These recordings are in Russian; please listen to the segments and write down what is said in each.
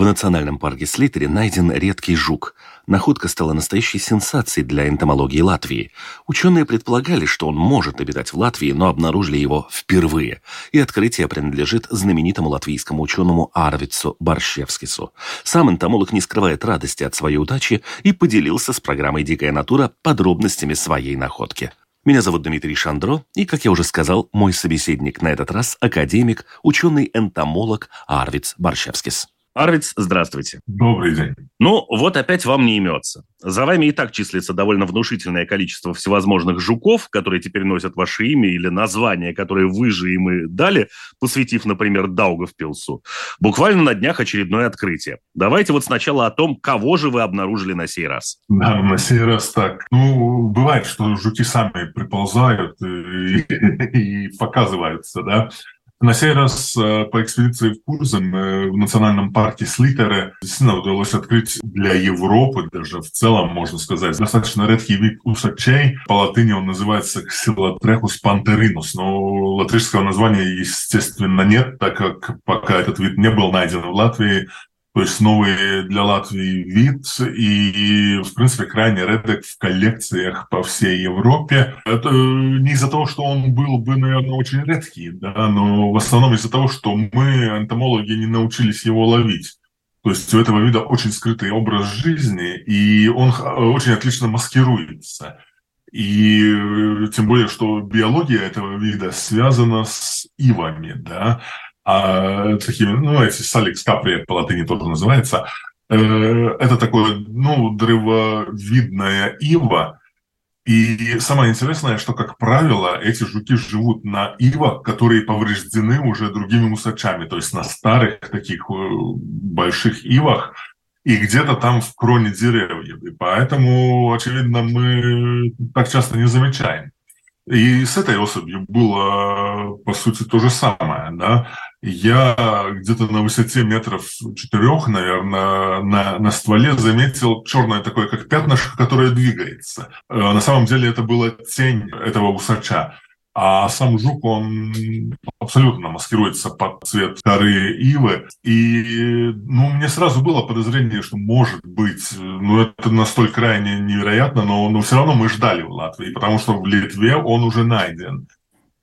В национальном парке Слитере найден редкий жук. Находка стала настоящей сенсацией для энтомологии Латвии. Ученые предполагали, что он может обитать в Латвии, но обнаружили его впервые. И открытие принадлежит знаменитому латвийскому ученому Арвицу Борщевскису. Сам энтомолог не скрывает радости от своей удачи и поделился с программой «Дикая натура» подробностями своей находки. Меня зовут Дмитрий Шандро, и, как я уже сказал, мой собеседник на этот раз – академик, ученый-энтомолог Арвиц Борщевскис. Арвиц, здравствуйте. Добрый день. Ну, вот опять вам не имется. За вами и так числится довольно внушительное количество всевозможных жуков, которые теперь носят ваше имя или название, которое вы же им и дали, посвятив, например, Даугавпилсу. Буквально на днях очередное открытие. Давайте вот сначала о том, кого же вы обнаружили на сей раз. Да, на сей раз так. Ну, бывает, что жуки сами приползают и, и показываются, да. На сей раз по экспедиции в Курзен э, в национальном парке Слитере действительно удалось открыть для Европы, даже в целом, можно сказать, достаточно редкий вид усачей. По латыни он называется Xylotrechus panterinus, но латышского названия, естественно, нет, так как пока этот вид не был найден в Латвии, то есть новый для Латвии вид и, в принципе, крайне редок в коллекциях по всей Европе. Это не из-за того, что он был бы, наверное, очень редкий, да, но в основном из-за того, что мы, энтомологи, не научились его ловить. То есть у этого вида очень скрытый образ жизни, и он очень отлично маскируется. И тем более, что биология этого вида связана с ивами, да, а, такими, ну, эти саликс капри по латыни тоже называется, э, это такое, ну, древовидная ива, и самое интересное, что, как правило, эти жуки живут на ивах, которые повреждены уже другими усачами, то есть на старых таких э, больших ивах, и где-то там в кроне деревьев. И поэтому, очевидно, мы так часто не замечаем. И с этой особью было, по сути, то же самое. Да? Я где-то на высоте метров четырех, наверное, на, на стволе заметил черное такое, как пятнышко, которое двигается. Э, на самом деле это была тень этого усача. А сам жук, он абсолютно маскируется под цвет коры ивы. И ну, мне сразу было подозрение, что может быть, ну это настолько крайне невероятно, но, но все равно мы ждали в Латвии, потому что в Литве он уже найден.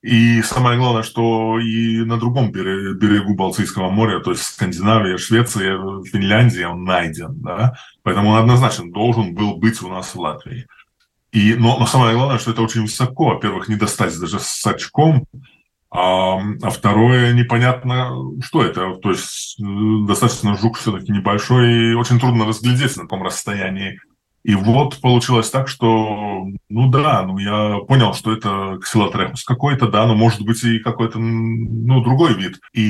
И самое главное, что и на другом берегу Балтийского моря, то есть Скандинавия, Швеция, Финляндия, он найден. Да? Поэтому он однозначно должен был быть у нас в Латвии. И, но, но самое главное, что это очень высоко. Во-первых, не достать даже с очком, а, а второе, непонятно, что это. То есть э, достаточно жук все-таки небольшой, и очень трудно разглядеть на том расстоянии. И вот получилось так, что, ну да, ну я понял, что это ксилотрехус какой-то, да, но может быть и какой-то, ну, другой вид. И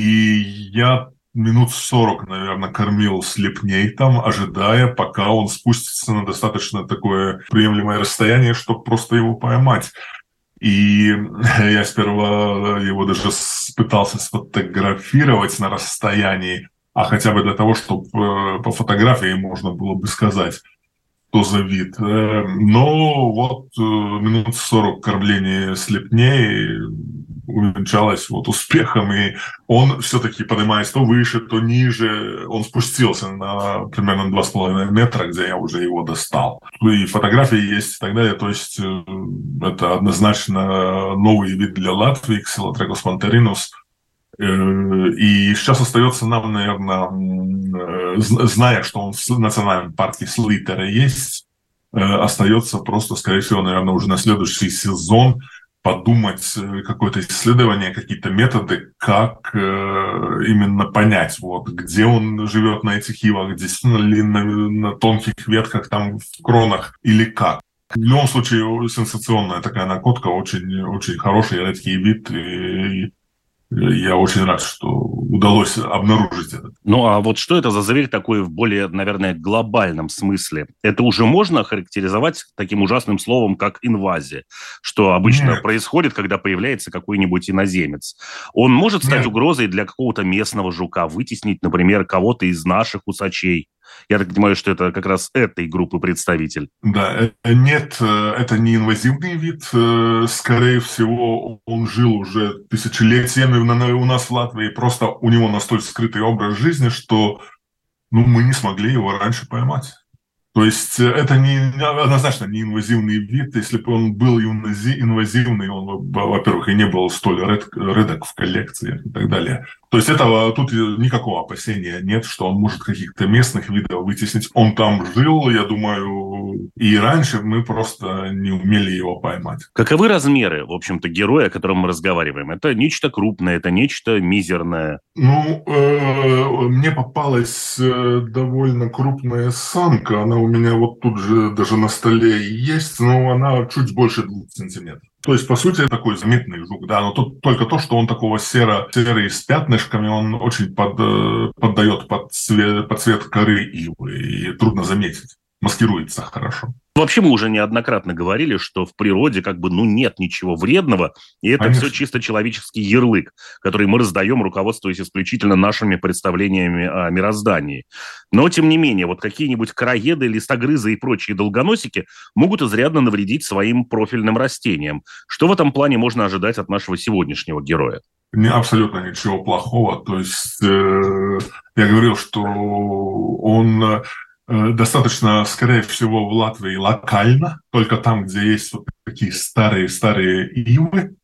я минут 40, наверное, кормил слепней там, ожидая, пока он спустится на достаточно такое приемлемое расстояние, чтобы просто его поймать. И я сперва его даже пытался сфотографировать на расстоянии, а хотя бы для того, чтобы э, по фотографии можно было бы сказать, что за вид. Э, но вот э, минут 40 кормления слепней увенчалось вот успехом, и он все-таки, поднимаясь то выше, то ниже, он спустился на примерно 2,5 метра, где я уже его достал. И фотографии есть и так далее, то есть э, это однозначно новый вид для Латвии, Ксилотрекус монтеринус, э, и сейчас остается нам, наверное, э, зная, что он в национальном парке Слитера есть, остается просто, скорее всего, наверное, уже на следующий сезон – подумать э, какое-то исследование, какие-то методы, как э, именно понять, вот, где он живет на этих ивах, действительно ли на, на тонких ветках, там, в кронах, или как. В любом случае, сенсационная такая находка, очень, очень хороший редкий вид, и, я очень рад, что удалось обнаружить это. Ну а вот что это за зверь такой в более, наверное, глобальном смысле? Это уже можно характеризовать таким ужасным словом, как инвазия, что обычно Нет. происходит, когда появляется какой-нибудь иноземец. Он может стать Нет. угрозой для какого-то местного жука, вытеснить, например, кого-то из наших усачей. Я так понимаю, что это как раз этой группы представитель. Да, э, нет, э, это не инвазивный вид. Э, скорее всего, он жил уже тысячелетиями у нас в Латвии. Просто у него настолько скрытый образ жизни, что ну, мы не смогли его раньше поймать. То есть э, это не, однозначно не инвазивный вид. Если бы он был инвазивный, он, во-первых, и не был столь редок в коллекции и так далее. То есть этого тут никакого опасения нет, что он может каких-то местных видов вытеснить. Он там жил, я думаю, и раньше мы просто не умели его поймать. Каковы размеры, в общем-то, героя, о котором мы разговариваем? Это нечто крупное, это нечто мизерное? Ну, э, мне попалась э, довольно крупная самка. Она у меня вот тут же даже на столе есть, но она чуть больше двух сантиметров. То есть, по сути, такой заметный жук, да, но тут только то, что он такого серо, серый с пятнышками, он очень под, э, поддает под цвет, под цвет коры ивы, и трудно заметить, маскируется хорошо. Вообще мы уже неоднократно говорили, что в природе как бы ну нет ничего вредного, и это Конечно. все чисто человеческий ярлык, который мы раздаем, руководствуясь исключительно нашими представлениями о мироздании. Но, тем не менее, вот какие-нибудь краеды, листогрызы и прочие долгоносики могут изрядно навредить своим профильным растениям. Что в этом плане можно ожидать от нашего сегодняшнего героя? Не, абсолютно ничего плохого. То есть э, я говорил, что он достаточно, скорее всего, в Латвии локально, только там, где есть вот такие старые-старые ивы.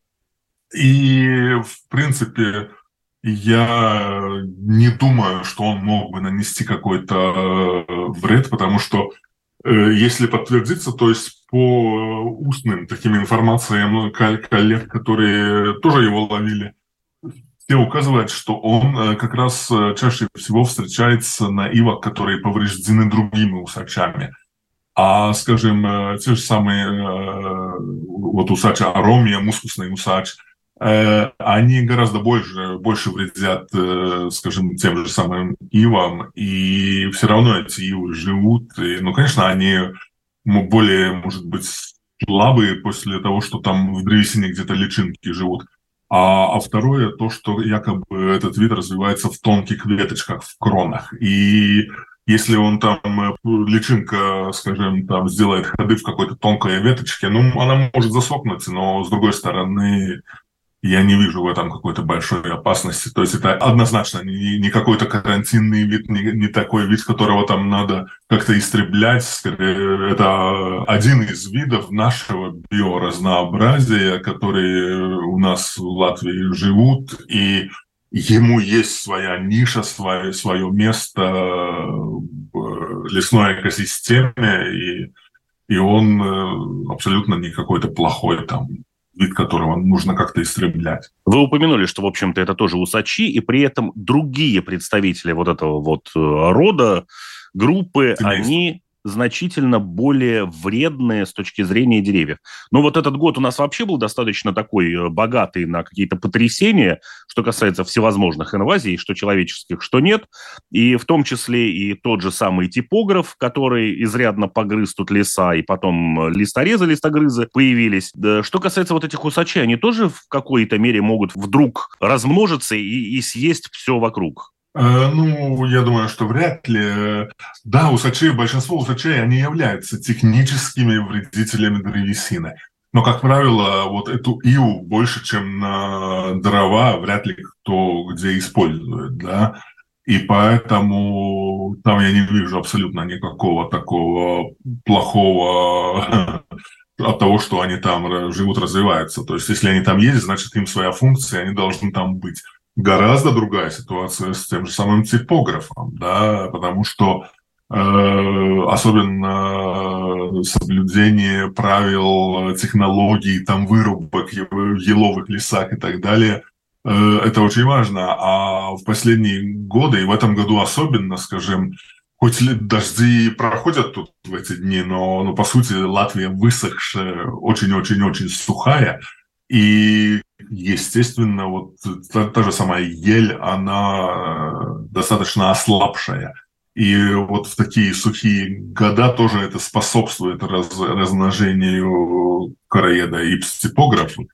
И, в принципе, я не думаю, что он мог бы нанести какой-то э, вред, потому что э, если подтвердиться, то есть по устным таким информациям коллег, которые тоже его ловили, все указывают, что он э, как раз э, чаще всего встречается на ивах, которые повреждены другими усачами. А, скажем, э, те же самые вот усач аромия, мускусный усач, они гораздо больше, больше вредят, скажем, тем же самым ивам, и все равно эти ивы живут. И, ну, конечно, они более, может быть, слабые после того, что там в древесине где-то личинки живут. А, а второе то, что якобы этот вид развивается в тонких веточках, в кронах. И если он там, э, личинка, скажем, там сделает ходы в какой-то тонкой веточке, ну, она может засохнуть, но с другой стороны, я не вижу в этом какой-то большой опасности. То есть это однозначно не, не какой-то карантинный вид, не, не такой вид, которого там надо как-то истреблять. Скорее, это один из видов нашего биоразнообразия, которые у нас в Латвии живут, и ему есть своя ниша, свое, свое место в лесной экосистеме, и, и он э, абсолютно не какой-то плохой там вид которого нужно как-то истреблять. Вы упомянули, что, в общем-то, это тоже усачи, и при этом другие представители вот этого вот э, рода, группы, Семейство. они значительно более вредные с точки зрения деревьев. Но вот этот год у нас вообще был достаточно такой э, богатый на какие-то потрясения, что касается всевозможных инвазий, что человеческих, что нет. И в том числе и тот же самый типограф, который изрядно погрыз тут леса, и потом листорезы, листогрызы появились. Что касается вот этих усачей, они тоже в какой-то мере могут вдруг размножиться и, и съесть все вокруг. Э, ну, я думаю, что вряд ли. Да, усачи, большинство усачей, они являются техническими вредителями древесины. Но, как правило, вот эту иву больше, чем на дрова, вряд ли кто где использует, да. И поэтому там я не вижу абсолютно никакого такого плохого от того, что они там живут, развиваются. То есть, если они там есть, значит, им своя функция, они должны там быть. Гораздо другая ситуация с тем же самым типографом, да, потому что э, особенно соблюдение правил, технологий, там вырубок в еловых лесах и так далее, э, это очень важно. А в последние годы, и в этом году особенно, скажем, хоть дожди проходят тут в эти дни, но, но по сути Латвия высохшая, очень-очень-очень сухая, и естественно, вот та, та же самая ель, она достаточно ослабшая. И вот в такие сухие года тоже это способствует раз, размножению короеда и псипографа.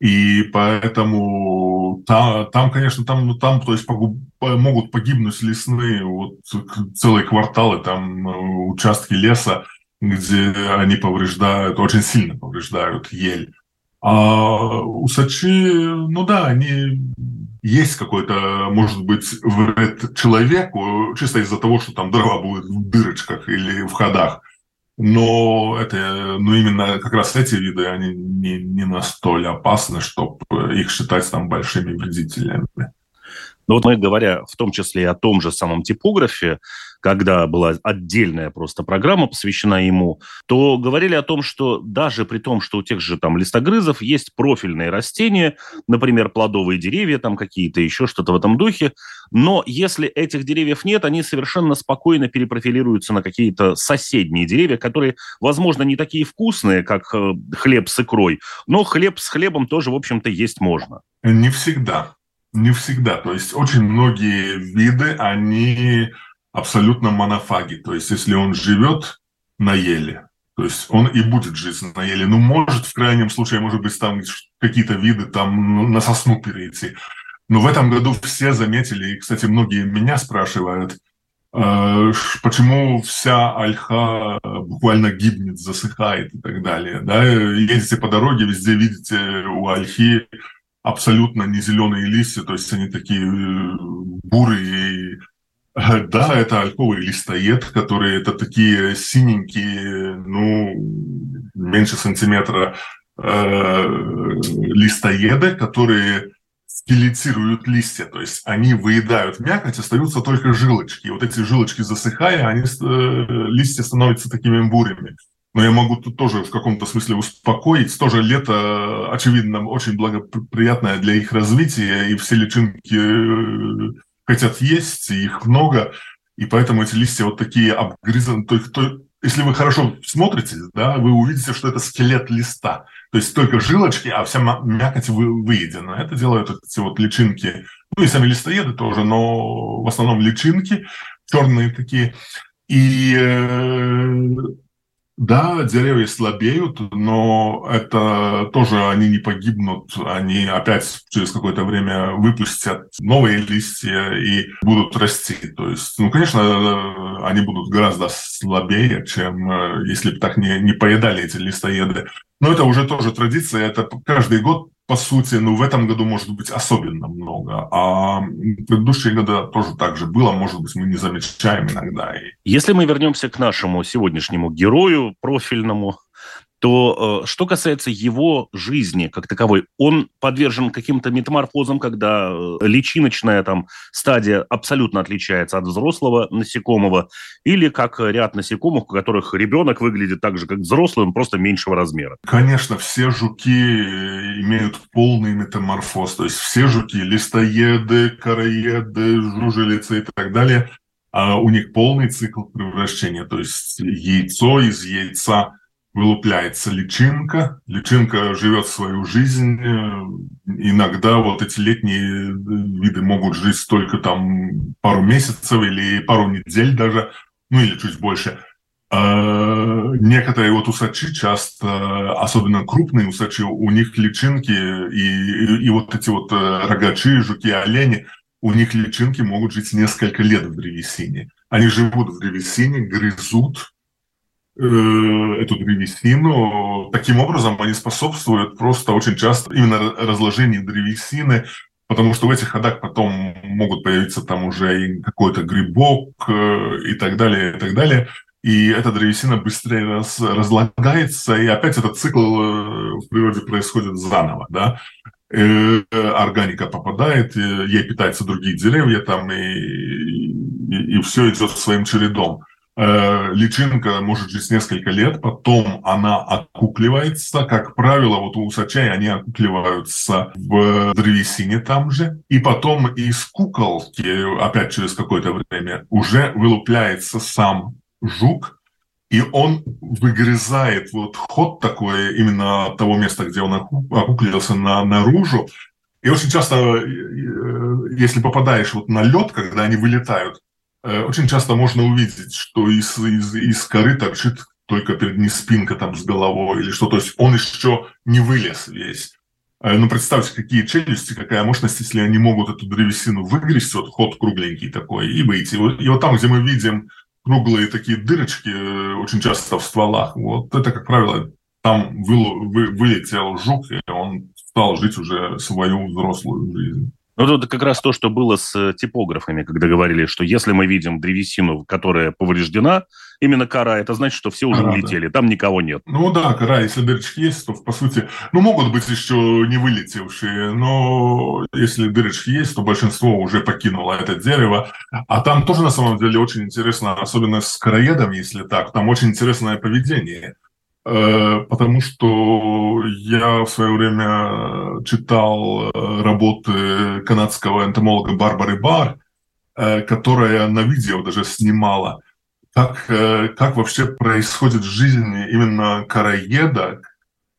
И поэтому там, там конечно, там, ну, там то есть, погуб, могут погибнуть лесные вот, целые кварталы, там э, участки леса, где они повреждают, очень сильно повреждают ель. А усачи, ну да, они есть какой-то, может быть, вред человеку, чисто из-за того, что там дрова будет в дырочках или в ходах. Но это, ну именно как раз эти виды, они не, не настолько опасны, чтобы их считать там большими вредителями. Но вот мы, говоря в том числе о том же самом типографе, когда была отдельная просто программа посвящена ему, то говорили о том, что даже при том, что у тех же там листогрызов есть профильные растения, например, плодовые деревья, там какие-то еще что-то в этом духе, но если этих деревьев нет, они совершенно спокойно перепрофилируются на какие-то соседние деревья, которые, возможно, не такие вкусные, как э, хлеб с икрой, но хлеб с хлебом тоже, в общем-то, есть можно. Не всегда. Не всегда. То есть очень многие виды, они абсолютно монофаги. То есть если он живет на еле, то есть он и будет жить на еле. Ну, может, в крайнем случае, может быть, там какие-то виды там ну, на сосну перейти. Но в этом году все заметили, и, кстати, многие меня спрашивают, э, почему вся ольха буквально гибнет, засыхает и так далее. Да? Едете по дороге, везде видите у ольхи абсолютно не зеленые листья, то есть они такие э, бурые Да, это альковый листоед, которые это такие синенькие, ну, меньше сантиметра э, листоеды, которые скелетируют листья, то есть они выедают мякоть, остаются только жилочки. Вот эти жилочки засыхая, они, э, листья становятся такими бурыми. Но я могу тут тоже в каком-то смысле успокоить. Тоже лето, очевидно, очень благоприятное для их развития, и все личинки э, хотят есть, и их много, и поэтому эти листья вот такие обгрызаны. То, то, если вы хорошо смотрите, да, вы увидите, что это скелет листа. То есть только жилочки, а вся мякоть вы, выедена. Это делают эти вот личинки. Ну и сами листоеды тоже, но в основном личинки черные такие. И э, да, деревья слабеют, но это тоже они не погибнут, они опять через какое-то время выпустят новые листья и будут расти. То есть, ну, конечно, они будут гораздо слабее, чем э, если бы так не, не поедали эти листоеды. Но это уже тоже традиция, это каждый год по сути, ну, в этом году, может быть, особенно много. А предыдущие годы тоже так же было, может быть, мы не замечаем иногда. Если мы вернемся к нашему сегодняшнему герою профильному, то э, что касается его жизни как таковой, он подвержен каким-то метаморфозам, когда э, личиночная там стадия абсолютно отличается от взрослого насекомого, или как ряд насекомых, у которых ребенок выглядит так же, как взрослый, он просто меньшего размера. Конечно, все жуки э, имеют полный метаморфоз, то есть все жуки, листоеды, короеды, жужелицы и так далее, а у них полный цикл превращения, то есть яйцо из яйца – вылупляется личинка, личинка живет свою жизнь. Иногда вот эти летние виды могут жить только там пару месяцев или пару недель даже, ну или чуть больше. А некоторые вот усачи часто, особенно крупные усачи, у них личинки и, и, и вот эти вот э, рогачи, жуки, олени, у них личинки могут жить несколько лет в древесине. Они живут в древесине, грызут, Э, эту древесину. Таким образом, они способствуют просто очень часто именно разложению древесины, потому что в этих ходах потом могут появиться там уже и какой-то грибок э, и так далее, и так далее. И эта древесина быстрее раз, разлагается, и опять этот цикл э, в природе происходит заново, да. органика попадает, ей питаются другие деревья там, и, и, и все идет своим чередом. Э, личинка может жить несколько лет, потом она окукливается. Как правило, вот у усачей они окукливаются в древесине там же. И потом из куколки, опять через какое-то время, уже вылупляется сам жук, и он выгрызает вот ход такой именно от того места, где он окуклился на, наружу. И очень часто, э, э, если попадаешь вот на лед, когда они вылетают, очень часто можно увидеть, что из, из, из коры торчит только перед ним спинка там с головой или что. То есть он еще не вылез весь. Ну, представьте, какие челюсти, какая мощность, если они могут эту древесину выгрести, вот ход кругленький такой, и выйти. И вот там, где мы видим круглые такие дырочки э, очень часто в стволах. Вот это, как правило, там вы, вы, вылетел жук, и он стал жить уже свою взрослую жизнь. Ну, это как раз то, что было с типографами, когда говорили, что если мы видим древесину, которая повреждена, именно кора, это значит, что все уже кора, улетели, да. там никого нет. Ну да, кора, если дырочки есть, то, по сути, ну, могут быть еще не вылетевшие, но если дырочки есть, то большинство уже покинуло это дерево. А там тоже, на самом деле, очень интересно, особенно с короедом, если так, там очень интересное поведение э, – потому что я в свое время читал э, работы канадского энтомолога Барбары Бар, э, которая на видео даже снимала как, э, как вообще происходит в жизни именно короеда,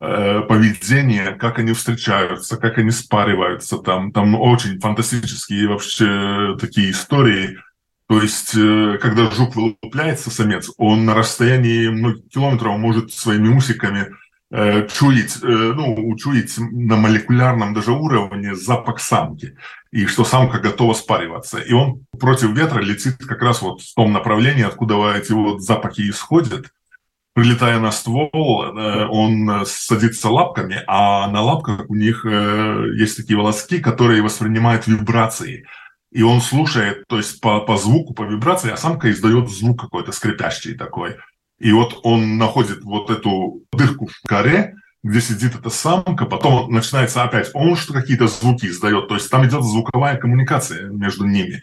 э, поведение, как они встречаются, как они спариваются. Там, там очень фантастические вообще такие истории. То есть, э, когда жук вылупляется, самец, он на расстоянии многих километров может своими усиками Э, чуять, э, ну, учуять на молекулярном даже уровне запах самки, и что самка готова спариваться. И он против ветра летит как раз вот в том направлении, откуда эти вот запахи исходят. Прилетая на ствол, он садится лапками, а на лапках у них есть такие волоски, которые воспринимают вибрации. И он слушает, то есть по, по звуку, по вибрации, а самка издает звук какой-то скрипящий такой. И вот он находит вот эту дырку в коре, где сидит эта самка, потом начинается опять, он что какие-то звуки издает, то есть там идет звуковая коммуникация между ними.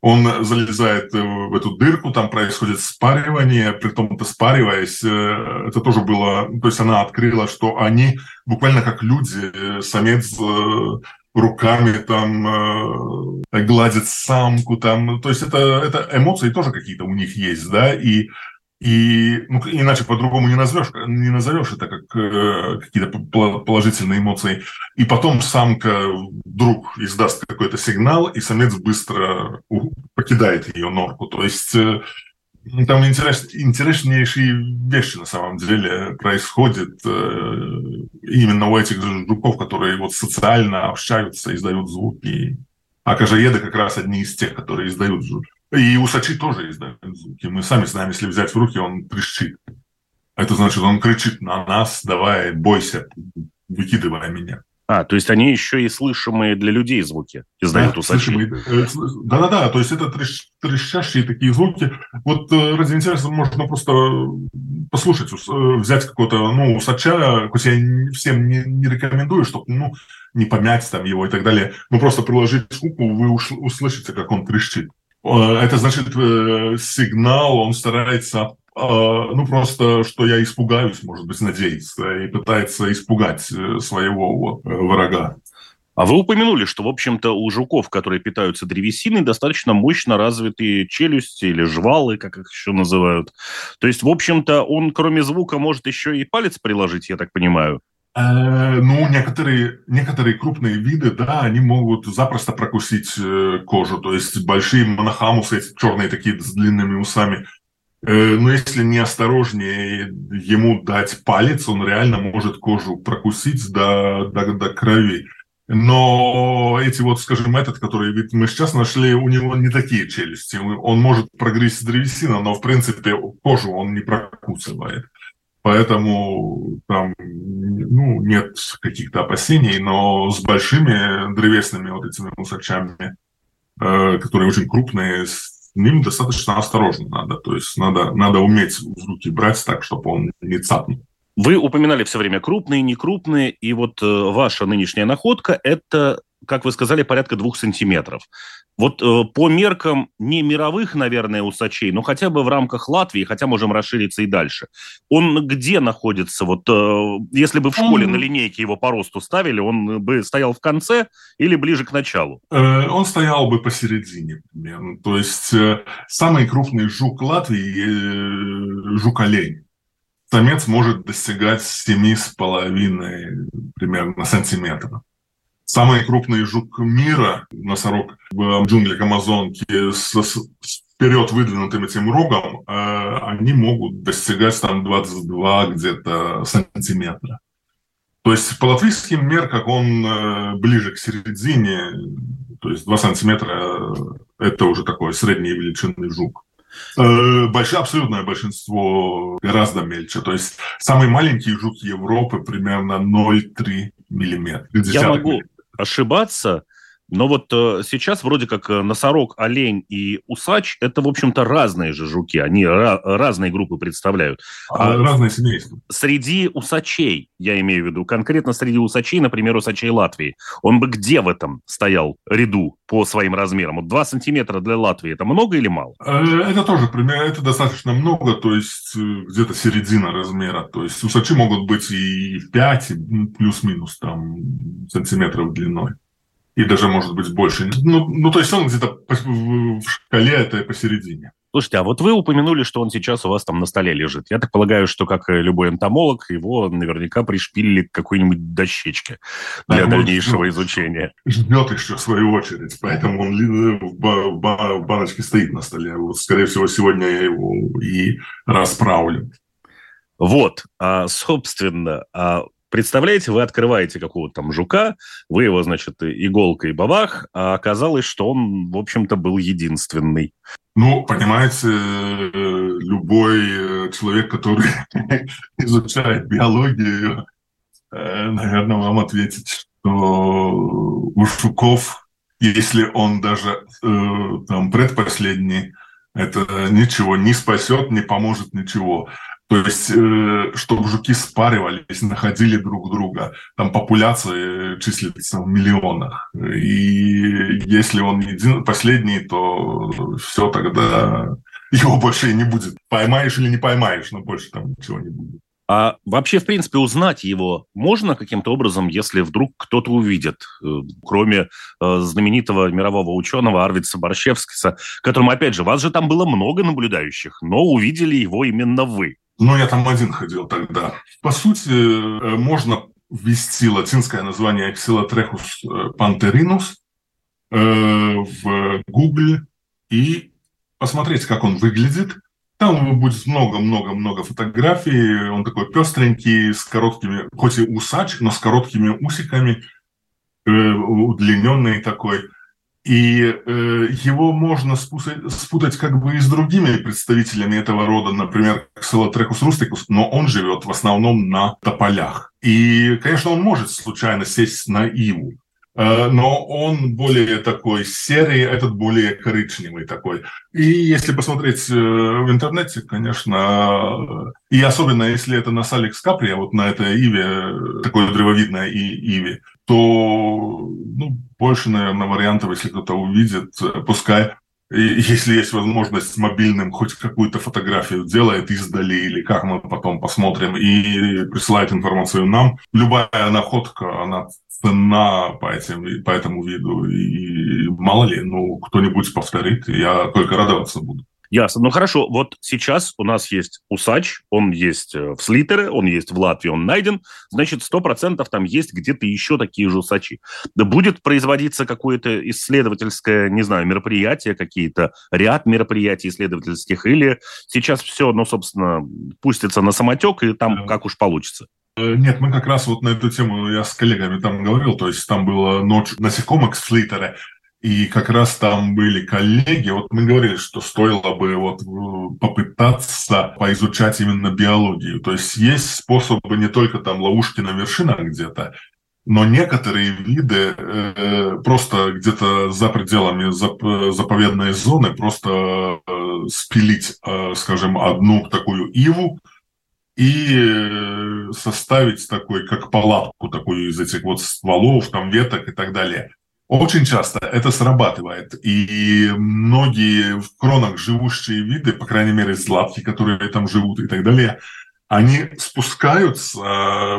Он залезает э, в эту дырку, там происходит спаривание, при том это спариваясь, э, это тоже было, то есть она открыла, что они буквально как люди, э, самец руками там гладит самку, там, то есть это, это эмоции тоже какие-то у них есть, да, и и ну, иначе по-другому не назовешь, не назовешь это как э, какие-то положительные эмоции. И потом самка вдруг издаст какой-то сигнал, и самец быстро покидает ее норку. То есть э, там интерес, интереснейшие вещи на самом деле происходят э, именно у этих жуков, которые вот социально общаются, издают звуки. А кожаеды как раз одни из тех, которые издают звуки. И усачи тоже издают звуки. Мы сами знаем, если взять в руки, он кричит. Это значит, он кричит на нас, давай, бойся, выкидывай меня. А, то есть они еще и слышимые для людей звуки издают да, усачи. Э, да-да-да, то есть это трещ, трещащие такие звуки. Вот э, ради интереса можно просто послушать, э, взять какого-то, ну, усача, хоть я всем не, не рекомендую, чтобы, ну, не помять там его и так далее, но просто приложить звуку, вы услышите, как он трещит. Это значит сигнал, он старается, ну просто, что я испугаюсь, может быть, надеется, и пытается испугать своего врага. А вы упомянули, что, в общем-то, у жуков, которые питаются древесиной, достаточно мощно развитые челюсти или жвалы, как их еще называют. То есть, в общем-то, он, кроме звука, может еще и палец приложить, я так понимаю. Э, ну, некоторые, некоторые крупные виды, да, они могут запросто прокусить э, кожу. То есть большие монохамусы, эти черные такие с длинными усами. Э, но если неосторожнее ему дать палец, он реально может кожу прокусить до, до, до крови. Но эти вот, скажем, этот, который мы сейчас нашли, у него не такие челюсти. Он может прогрызть древесину, но, в принципе, кожу он не прокусывает. Поэтому там ну, нет каких-то опасений, но с большими древесными вот этими мусорчами, э, которые очень крупные, с ним достаточно осторожно надо. То есть надо, надо уметь в руки брать так, чтобы он не цапнул. Вы упоминали все время крупные, некрупные, и вот э, ваша нынешняя находка – это как вы сказали, порядка двух сантиметров. Вот э, по меркам не мировых, наверное, усачей, но хотя бы в рамках Латвии, хотя можем расшириться и дальше. Он где находится? Вот э, если бы в школе mm-hmm. на линейке его по росту ставили, он бы стоял в конце или ближе к началу? Э, он стоял бы посередине примерно. То есть э, самый крупный жук Латвии э, – жук-олень самец может достигать 7,5 примерно сантиметров. Самый крупный жук мира, носорог в джунглях Амазонки с, с вперед выдвинутым этим рогом, э, они могут достигать там 22 где-то сантиметра. То есть по латвийским меркам он э, ближе к середине, то есть 2 сантиметра – это уже такой средней величины жук. Э, большое, абсолютное большинство гораздо мельче. То есть самый маленький жук Европы примерно 0,3 миллиметра. Я могу ошибаться, но вот э, сейчас вроде как э, носорог, олень и усач – это, в общем-то, разные же жуки. Они разные группы представляют. А, разные семейства. Среди усачей, я имею в виду, конкретно среди усачей, например, усачей Латвии, он бы где в этом стоял ряду по своим размерам? Вот 2 сантиметра для Латвии – это много или мало? Э, это тоже, примерно, это достаточно много, то есть где-то середина размера. То есть усачи могут быть и 5, и плюс-минус там сантиметров длиной и даже, может быть, больше. Ну, ну то есть он где-то в шкале это посередине. Слушайте, а вот вы упомянули, что он сейчас у вас там на столе лежит. Я так полагаю, что, как любой энтомолог, его наверняка пришпилили к какой-нибудь дощечке для да, дальнейшего ждет, изучения. Ждет еще свою очередь, поэтому он в баночке стоит на столе. Вот, скорее всего, сегодня я его и расправлю. Вот, а, собственно, а Представляете, вы открываете какого-то там жука, вы его, значит, иголкой бабах, а оказалось, что он, в общем-то, был единственный. Ну, понимаете, любой человек, который изучает биологию, э, наверное, вам ответит, что у жуков, если он даже э, там предпоследний, это ничего не спасет, не поможет ничего. То есть, э, чтобы жуки спаривались, находили друг друга. Там популяция числится в миллионах. И если он един, последний, то все тогда его больше и не будет. Поймаешь или не поймаешь, но больше там ничего не будет. А вообще, в принципе, узнать его можно каким-то образом, если вдруг кто-то увидит, э, кроме э, знаменитого мирового ученого Арвица Борщевскиса, которому, опять же, вас же там было много наблюдающих, но увидели его именно вы. Ну, я там один ходил тогда. По сути, э, можно ввести латинское название Xylotrechus panterinus э, в Google и посмотреть, как он выглядит. Там будет много-много-много фотографий. Он такой пестренький, с короткими, хоть и усач, но с короткими усиками, э, удлиненный такой. И э, его можно спутать, спутать как бы и с другими представителями этого рода, например, Ксилотрекус рустикус, но он живет в основном на тополях. И, конечно, он может случайно сесть на иву, э, но он более такой серый, этот более коричневый такой. И если посмотреть э, в интернете, конечно, и особенно если это на Саликс Каприя, вот на этой иве, такой древовидной иве, то ну, больше, наверное, вариантов, если кто-то увидит, пускай, если есть возможность мобильным хоть какую-то фотографию делает издали, или как мы потом посмотрим, и присылает информацию нам. Любая находка, она ценна по, этим, по этому виду, и мало ли, ну, кто-нибудь повторит, я только радоваться буду. Ясно. Ну хорошо, вот сейчас у нас есть усач, он есть э, в Слитере, он есть в Латвии, он найден, значит, сто процентов там есть где-то еще такие же усачи. Будет производиться какое-то исследовательское, не знаю, мероприятие, какие-то ряд мероприятий исследовательских, или сейчас все, ну, собственно, пустится на самотек, и там как уж получится? Э, нет, мы как раз вот на эту тему, я с коллегами там говорил, то есть там была ночь насекомых в Слитере, и как раз там были коллеги, вот мы говорили, что стоило бы вот э, попытаться поизучать именно биологию. То есть есть способы не только там ловушки на вершинах где-то, но некоторые виды э, просто где-то за пределами зап- заповедной зоны просто э, спилить, э, скажем, одну такую иву и э, составить такой, как палатку такую из этих вот стволов, там веток и так далее – Очень часто это срабатывает. И многие в кронах живущие виды, по крайней мере, златки, которые там живут и так далее, они спускают э,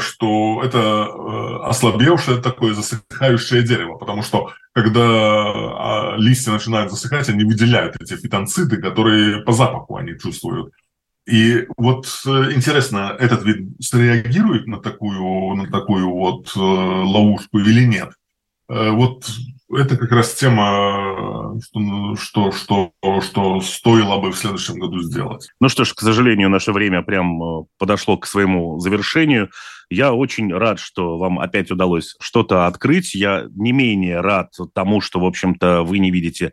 что это э, ослабевшее такое засыхающее дерево, потому что когда э, листья начинают засыхать, они выделяют эти фитонциды, которые по запаху они чувствуют. И вот э, интересно, этот вид среагирует на такую, на такую вот ловушку или нет? Э, вот это как раз тема, что, что, что, что стоило бы в следующем году сделать. Ну что ж, к сожалению, наше время прям э, подошло к своему завершению. Я очень рад, что вам опять удалось что-то открыть. Я не менее рад тому, что, в общем-то, вы не видите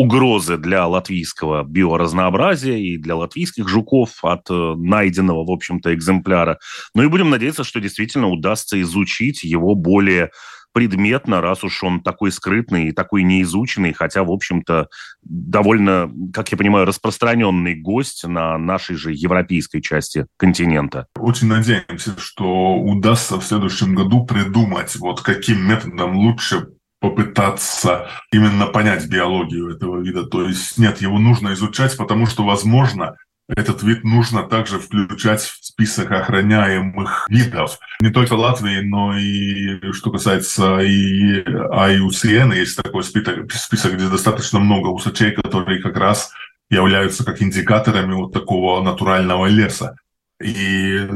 угрозы для латвийского биоразнообразия и для латвийских жуков от э, найденного, в общем-то, экземпляра. Ну и будем надеяться, что действительно удастся изучить его более предметно, раз уж он такой скрытный и такой неизученный, хотя, в общем-то, довольно, как я понимаю, распространенный гость на нашей же европейской части континента. Очень надеемся, что удастся в следующем году придумать, вот каким методом лучше попытаться именно понять биологию этого вида. То есть нет, его нужно изучать, потому что, возможно, этот вид нужно также включать в список охраняемых видов. Не только Латвии, но и что касается и IUCN, есть такой список, список, где достаточно много усачей, которые как раз являются как индикаторами вот такого натурального леса. И э,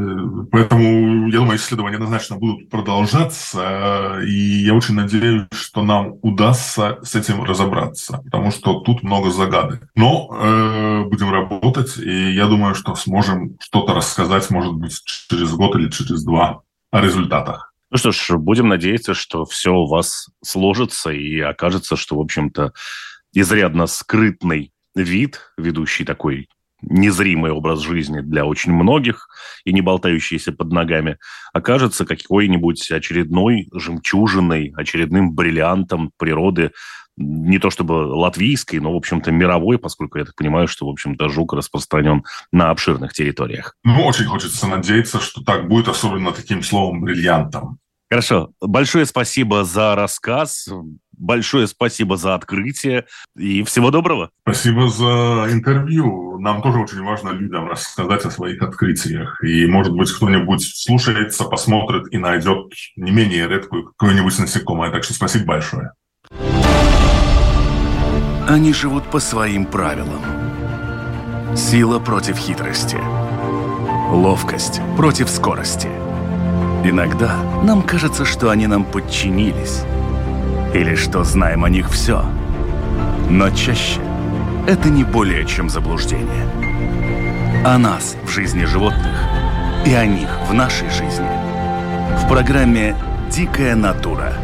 поэтому, я думаю, исследования однозначно будут продолжаться, и я очень надеюсь, что нам удастся с этим разобраться, потому что тут много загадок. Но э, будем работать, и я думаю, что сможем что-то рассказать, может быть, через год или через два о результатах. Ну что ж, будем надеяться, что все у вас сложится и окажется, что, в общем-то, изрядно скрытный вид, ведущий такой незримый образ жизни для очень многих и не болтающийся под ногами, окажется какой-нибудь очередной жемчужиной, очередным бриллиантом природы, не то чтобы латвийской, но, в общем-то, мировой, поскольку я так понимаю, что, в общем-то, жук распространен на обширных территориях. Ну, очень хочется надеяться, что так будет, особенно таким словом бриллиантом. Хорошо. Большое спасибо за рассказ. Большое спасибо за открытие и всего доброго. Спасибо за интервью. Нам тоже очень важно людям рассказать о своих открытиях. И, может быть, кто-нибудь слушается, посмотрит и найдет не менее редкую какое-нибудь насекомое. Так что спасибо большое. Они живут по своим правилам. Сила против хитрости. Ловкость против скорости. Иногда нам кажется, что они нам подчинились или что знаем о них все. Но чаще это не более чем заблуждение. О нас в жизни животных и о них в нашей жизни. В программе «Дикая натура»